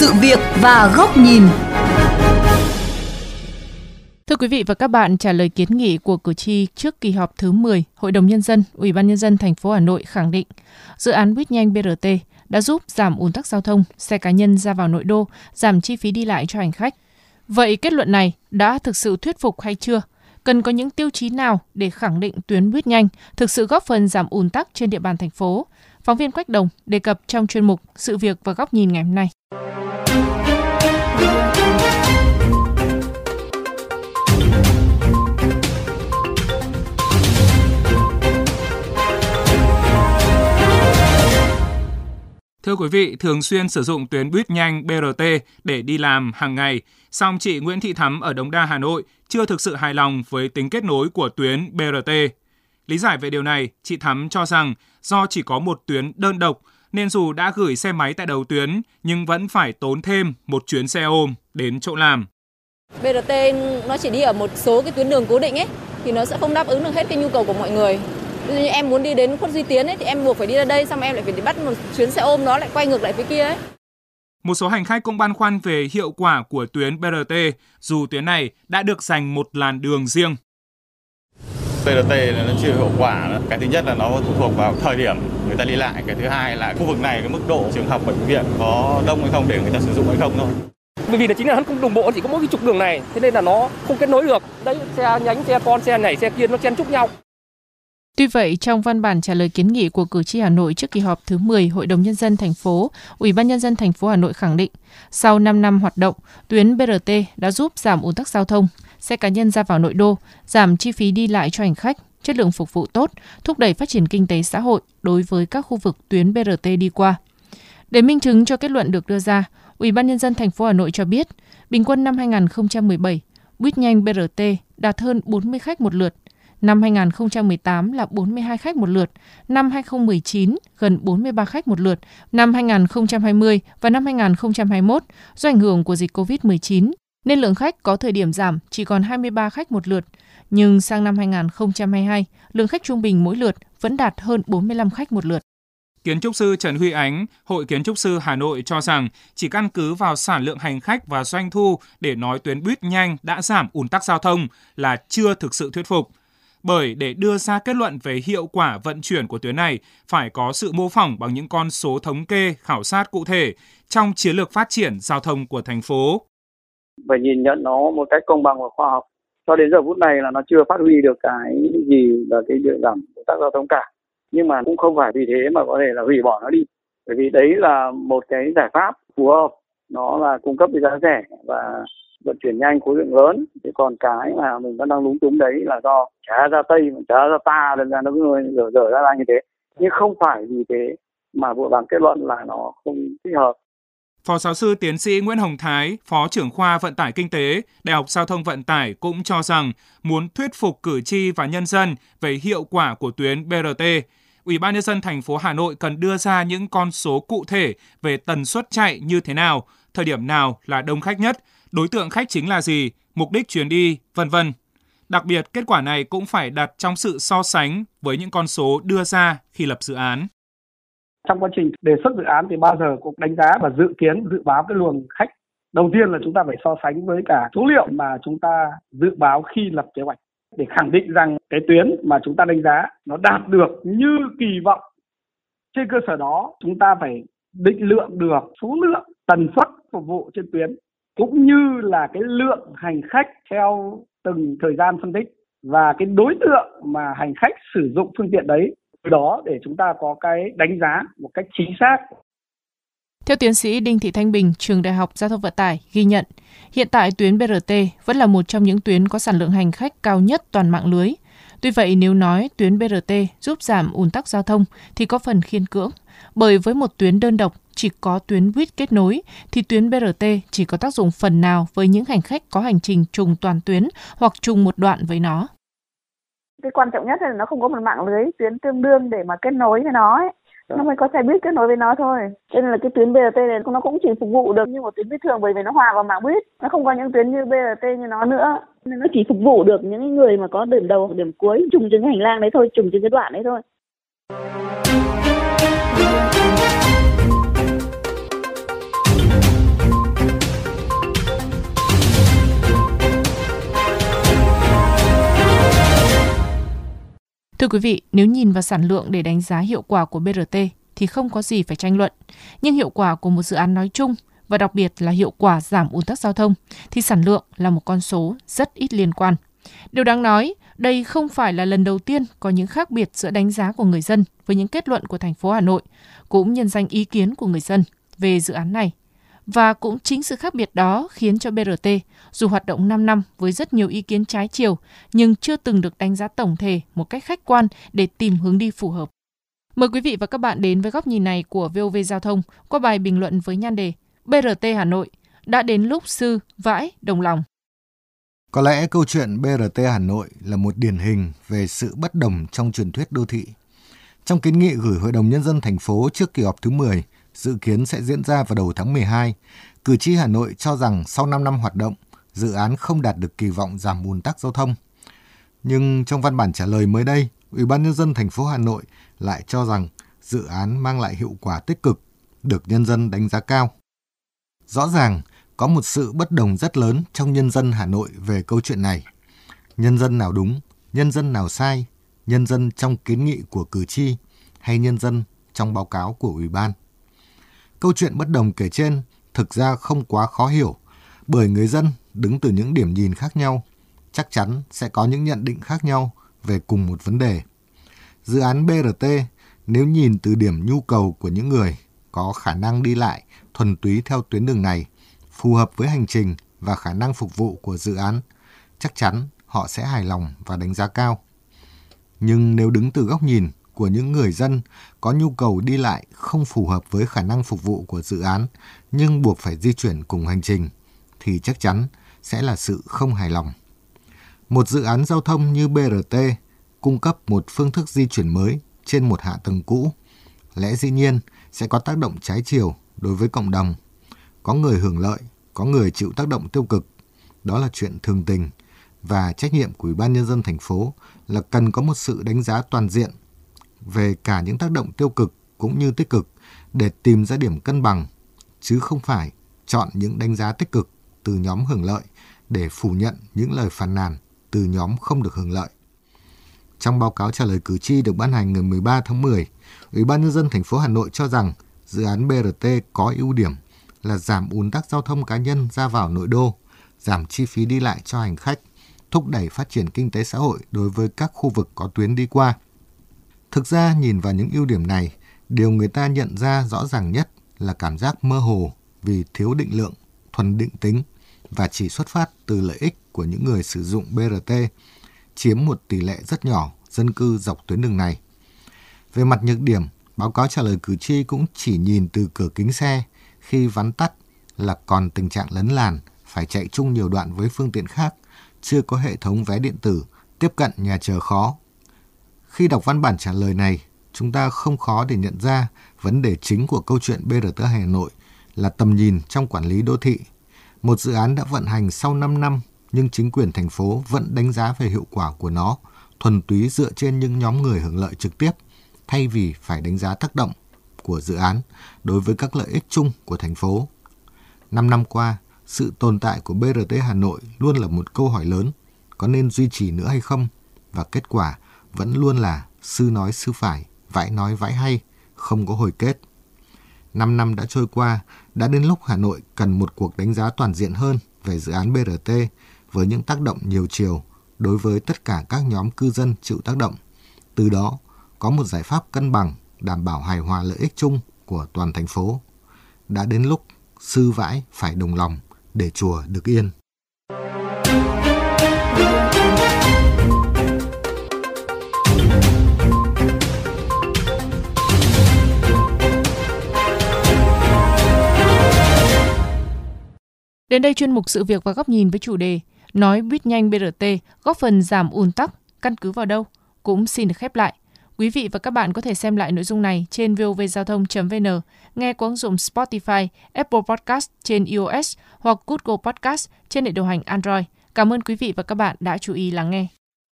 sự việc và góc nhìn. Thưa quý vị và các bạn, trả lời kiến nghị của cử tri trước kỳ họp thứ 10, Hội đồng nhân dân, Ủy ban nhân dân thành phố Hà Nội khẳng định dự án buýt nhanh BRT đã giúp giảm ùn tắc giao thông, xe cá nhân ra vào nội đô, giảm chi phí đi lại cho hành khách. Vậy kết luận này đã thực sự thuyết phục hay chưa? Cần có những tiêu chí nào để khẳng định tuyến buýt nhanh thực sự góp phần giảm ùn tắc trên địa bàn thành phố? Phóng viên Quách Đồng đề cập trong chuyên mục Sự việc và góc nhìn ngày hôm nay. Thưa quý vị, thường xuyên sử dụng tuyến buýt nhanh BRT để đi làm hàng ngày, song chị Nguyễn Thị Thắm ở Đống Đa, Hà Nội chưa thực sự hài lòng với tính kết nối của tuyến BRT. Lý giải về điều này, chị Thắm cho rằng do chỉ có một tuyến đơn độc nên dù đã gửi xe máy tại đầu tuyến nhưng vẫn phải tốn thêm một chuyến xe ôm đến chỗ làm. BRT nó chỉ đi ở một số cái tuyến đường cố định ấy thì nó sẽ không đáp ứng được hết cái nhu cầu của mọi người. Ví dụ như em muốn đi đến khuất Duy Tiến ấy thì em buộc phải đi ra đây xong em lại phải đi bắt một chuyến xe ôm đó lại quay ngược lại phía kia ấy. Một số hành khách cũng băn khoăn về hiệu quả của tuyến BRT dù tuyến này đã được dành một làn đường riêng. BRT nó chưa hiệu quả nữa. Cái thứ nhất là nó phụ thuộc vào thời điểm người ta đi lại. Cái thứ hai là khu vực này cái mức độ trường học bệnh viện có đông hay không để người ta sử dụng hay không thôi. Bởi vì là chính là nó không đồng bộ chỉ có mỗi cái trục đường này, thế nên là nó không kết nối được. Đấy xe nhánh, xe con, xe này, xe kia nó chen chúc nhau. Tuy vậy, trong văn bản trả lời kiến nghị của cử tri Hà Nội trước kỳ họp thứ 10 Hội đồng nhân dân thành phố, Ủy ban nhân dân thành phố Hà Nội khẳng định, sau 5 năm hoạt động, tuyến BRT đã giúp giảm ùn tắc giao thông, xe cá nhân ra vào nội đô, giảm chi phí đi lại cho hành khách, chất lượng phục vụ tốt, thúc đẩy phát triển kinh tế xã hội đối với các khu vực tuyến BRT đi qua. Để minh chứng cho kết luận được đưa ra, Ủy ban nhân dân thành phố Hà Nội cho biết, bình quân năm 2017, buýt nhanh BRT đạt hơn 40 khách một lượt, Năm 2018 là 42 khách một lượt, năm 2019 gần 43 khách một lượt, năm 2020 và năm 2021 do ảnh hưởng của dịch COVID-19 nên lượng khách có thời điểm giảm chỉ còn 23 khách một lượt. Nhưng sang năm 2022, lượng khách trung bình mỗi lượt vẫn đạt hơn 45 khách một lượt. Kiến trúc sư Trần Huy Ánh, Hội Kiến trúc sư Hà Nội cho rằng chỉ căn cứ vào sản lượng hành khách và doanh thu để nói tuyến buýt nhanh đã giảm ùn tắc giao thông là chưa thực sự thuyết phục bởi để đưa ra kết luận về hiệu quả vận chuyển của tuyến này phải có sự mô phỏng bằng những con số thống kê khảo sát cụ thể trong chiến lược phát triển giao thông của thành phố. Phải nhìn nhận nó một cách công bằng và khoa học. Cho đến giờ phút này là nó chưa phát huy được cái gì là cái việc giảm ủn tắc giao thông cả. Nhưng mà cũng không phải vì thế mà có thể là hủy bỏ nó đi. Bởi vì đấy là một cái giải pháp phù hợp. Nó là cung cấp với giá rẻ và vận chuyển nhanh khối lượng lớn thì còn cái mà mình vẫn đang lúng túng đấy là do trả ra tây trả ra ta nên ra nó cứ dở dở ra, ra như thế nhưng không phải vì thế mà vội vàng kết luận là nó không thích hợp Phó giáo sư tiến sĩ Nguyễn Hồng Thái, Phó trưởng khoa Vận tải Kinh tế, Đại học Giao thông Vận tải cũng cho rằng muốn thuyết phục cử tri và nhân dân về hiệu quả của tuyến BRT, Ủy ban nhân dân thành phố Hà Nội cần đưa ra những con số cụ thể về tần suất chạy như thế nào, thời điểm nào là đông khách nhất, đối tượng khách chính là gì, mục đích chuyến đi, vân vân. Đặc biệt, kết quả này cũng phải đặt trong sự so sánh với những con số đưa ra khi lập dự án. Trong quá trình đề xuất dự án thì bao giờ cũng đánh giá và dự kiến, dự báo cái luồng khách. Đầu tiên là chúng ta phải so sánh với cả số liệu mà chúng ta dự báo khi lập kế hoạch để khẳng định rằng cái tuyến mà chúng ta đánh giá nó đạt được như kỳ vọng. Trên cơ sở đó chúng ta phải định lượng được số lượng tần suất phục vụ trên tuyến cũng như là cái lượng hành khách theo từng thời gian phân tích và cái đối tượng mà hành khách sử dụng phương tiện đấy từ đó để chúng ta có cái đánh giá một cách chính xác theo tiến sĩ Đinh Thị Thanh Bình, trường Đại học Giao thông Vận tải ghi nhận, hiện tại tuyến BRT vẫn là một trong những tuyến có sản lượng hành khách cao nhất toàn mạng lưới. Tuy vậy, nếu nói tuyến BRT giúp giảm ùn tắc giao thông thì có phần khiên cưỡng, bởi với một tuyến đơn độc chỉ có tuyến buýt kết nối thì tuyến BRT chỉ có tác dụng phần nào với những hành khách có hành trình trùng toàn tuyến hoặc trùng một đoạn với nó. Cái quan trọng nhất là nó không có một mạng lưới tuyến tương đương để mà kết nối với nó ấy. Nó mới có xe buýt kết nối với nó thôi. Cho nên là cái tuyến BRT này nó cũng chỉ phục vụ được như một tuyến buýt thường bởi vì nó hòa vào mạng buýt. Nó không có những tuyến như BRT như nó nữa. Nên nó chỉ phục vụ được những người mà có điểm đầu hoặc điểm cuối trùng trên cái hành lang đấy thôi trùng trên cái đoạn đấy thôi Thưa quý vị, nếu nhìn vào sản lượng để đánh giá hiệu quả của BRT thì không có gì phải tranh luận. Nhưng hiệu quả của một dự án nói chung và đặc biệt là hiệu quả giảm ùn tắc giao thông thì sản lượng là một con số rất ít liên quan. Điều đáng nói, đây không phải là lần đầu tiên có những khác biệt giữa đánh giá của người dân với những kết luận của thành phố Hà Nội, cũng nhân danh ý kiến của người dân về dự án này. Và cũng chính sự khác biệt đó khiến cho BRT, dù hoạt động 5 năm với rất nhiều ý kiến trái chiều, nhưng chưa từng được đánh giá tổng thể một cách khách quan để tìm hướng đi phù hợp. Mời quý vị và các bạn đến với góc nhìn này của VOV Giao thông qua bài bình luận với nhan đề BRT Hà Nội đã đến lúc sư vãi đồng lòng. Có lẽ câu chuyện BRT Hà Nội là một điển hình về sự bất đồng trong truyền thuyết đô thị. Trong kiến nghị gửi Hội đồng Nhân dân thành phố trước kỳ họp thứ 10, dự kiến sẽ diễn ra vào đầu tháng 12, cử tri Hà Nội cho rằng sau 5 năm hoạt động, dự án không đạt được kỳ vọng giảm ùn tắc giao thông. Nhưng trong văn bản trả lời mới đây, Ủy ban nhân dân thành phố Hà Nội lại cho rằng dự án mang lại hiệu quả tích cực, được nhân dân đánh giá cao. Rõ ràng, có một sự bất đồng rất lớn trong nhân dân Hà Nội về câu chuyện này. Nhân dân nào đúng, nhân dân nào sai, nhân dân trong kiến nghị của cử tri hay nhân dân trong báo cáo của Ủy ban. Câu chuyện bất đồng kể trên thực ra không quá khó hiểu bởi người dân đứng từ những điểm nhìn khác nhau chắc chắn sẽ có những nhận định khác nhau về cùng một vấn đề. Dự án BRT nếu nhìn từ điểm nhu cầu của những người có khả năng đi lại thuần túy theo tuyến đường này, phù hợp với hành trình và khả năng phục vụ của dự án, chắc chắn họ sẽ hài lòng và đánh giá cao. Nhưng nếu đứng từ góc nhìn của những người dân có nhu cầu đi lại không phù hợp với khả năng phục vụ của dự án nhưng buộc phải di chuyển cùng hành trình thì chắc chắn sẽ là sự không hài lòng. Một dự án giao thông như BRT cung cấp một phương thức di chuyển mới trên một hạ tầng cũ, lẽ dĩ nhiên sẽ có tác động trái chiều đối với cộng đồng. Có người hưởng lợi, có người chịu tác động tiêu cực. Đó là chuyện thường tình và trách nhiệm của Ủy ban nhân dân thành phố là cần có một sự đánh giá toàn diện về cả những tác động tiêu cực cũng như tích cực để tìm ra điểm cân bằng chứ không phải chọn những đánh giá tích cực từ nhóm hưởng lợi để phủ nhận những lời phàn nàn từ nhóm không được hưởng lợi. Trong báo cáo trả lời cử tri được ban hành ngày 13 tháng 10, Ủy ban nhân dân thành phố Hà Nội cho rằng dự án BRT có ưu điểm là giảm ùn tắc giao thông cá nhân ra vào nội đô, giảm chi phí đi lại cho hành khách, thúc đẩy phát triển kinh tế xã hội đối với các khu vực có tuyến đi qua. Thực ra nhìn vào những ưu điểm này, điều người ta nhận ra rõ ràng nhất là cảm giác mơ hồ vì thiếu định lượng, thuần định tính và chỉ xuất phát từ lợi ích của những người sử dụng BRT, chiếm một tỷ lệ rất nhỏ dân cư dọc tuyến đường này. Về mặt nhược điểm, báo cáo trả lời cử tri cũng chỉ nhìn từ cửa kính xe khi vắn tắt là còn tình trạng lấn làn, phải chạy chung nhiều đoạn với phương tiện khác, chưa có hệ thống vé điện tử, tiếp cận nhà chờ khó. Khi đọc văn bản trả lời này, chúng ta không khó để nhận ra vấn đề chính của câu chuyện BRT Hà Nội là tầm nhìn trong quản lý đô thị. Một dự án đã vận hành sau 5 năm nhưng chính quyền thành phố vẫn đánh giá về hiệu quả của nó thuần túy dựa trên những nhóm người hưởng lợi trực tiếp thay vì phải đánh giá tác động của dự án đối với các lợi ích chung của thành phố. Năm năm qua, sự tồn tại của BRT Hà Nội luôn là một câu hỏi lớn, có nên duy trì nữa hay không? Và kết quả vẫn luôn là sư nói sư phải, vãi nói vãi hay, không có hồi kết. Năm năm đã trôi qua, đã đến lúc Hà Nội cần một cuộc đánh giá toàn diện hơn về dự án BRT với những tác động nhiều chiều đối với tất cả các nhóm cư dân chịu tác động. Từ đó, có một giải pháp cân bằng đảm bảo hài hòa lợi ích chung của toàn thành phố. Đã đến lúc sư vãi phải đồng lòng để chùa được yên. Đến đây chuyên mục sự việc và góc nhìn với chủ đề Nói buýt nhanh BRT góp phần giảm ùn tắc, căn cứ vào đâu? Cũng xin được khép lại. Quý vị và các bạn có thể xem lại nội dung này trên vovgiao thông.vn, nghe qua ứng dụng Spotify, Apple Podcast trên iOS hoặc Google Podcast trên hệ điều hành Android. Cảm ơn quý vị và các bạn đã chú ý lắng nghe.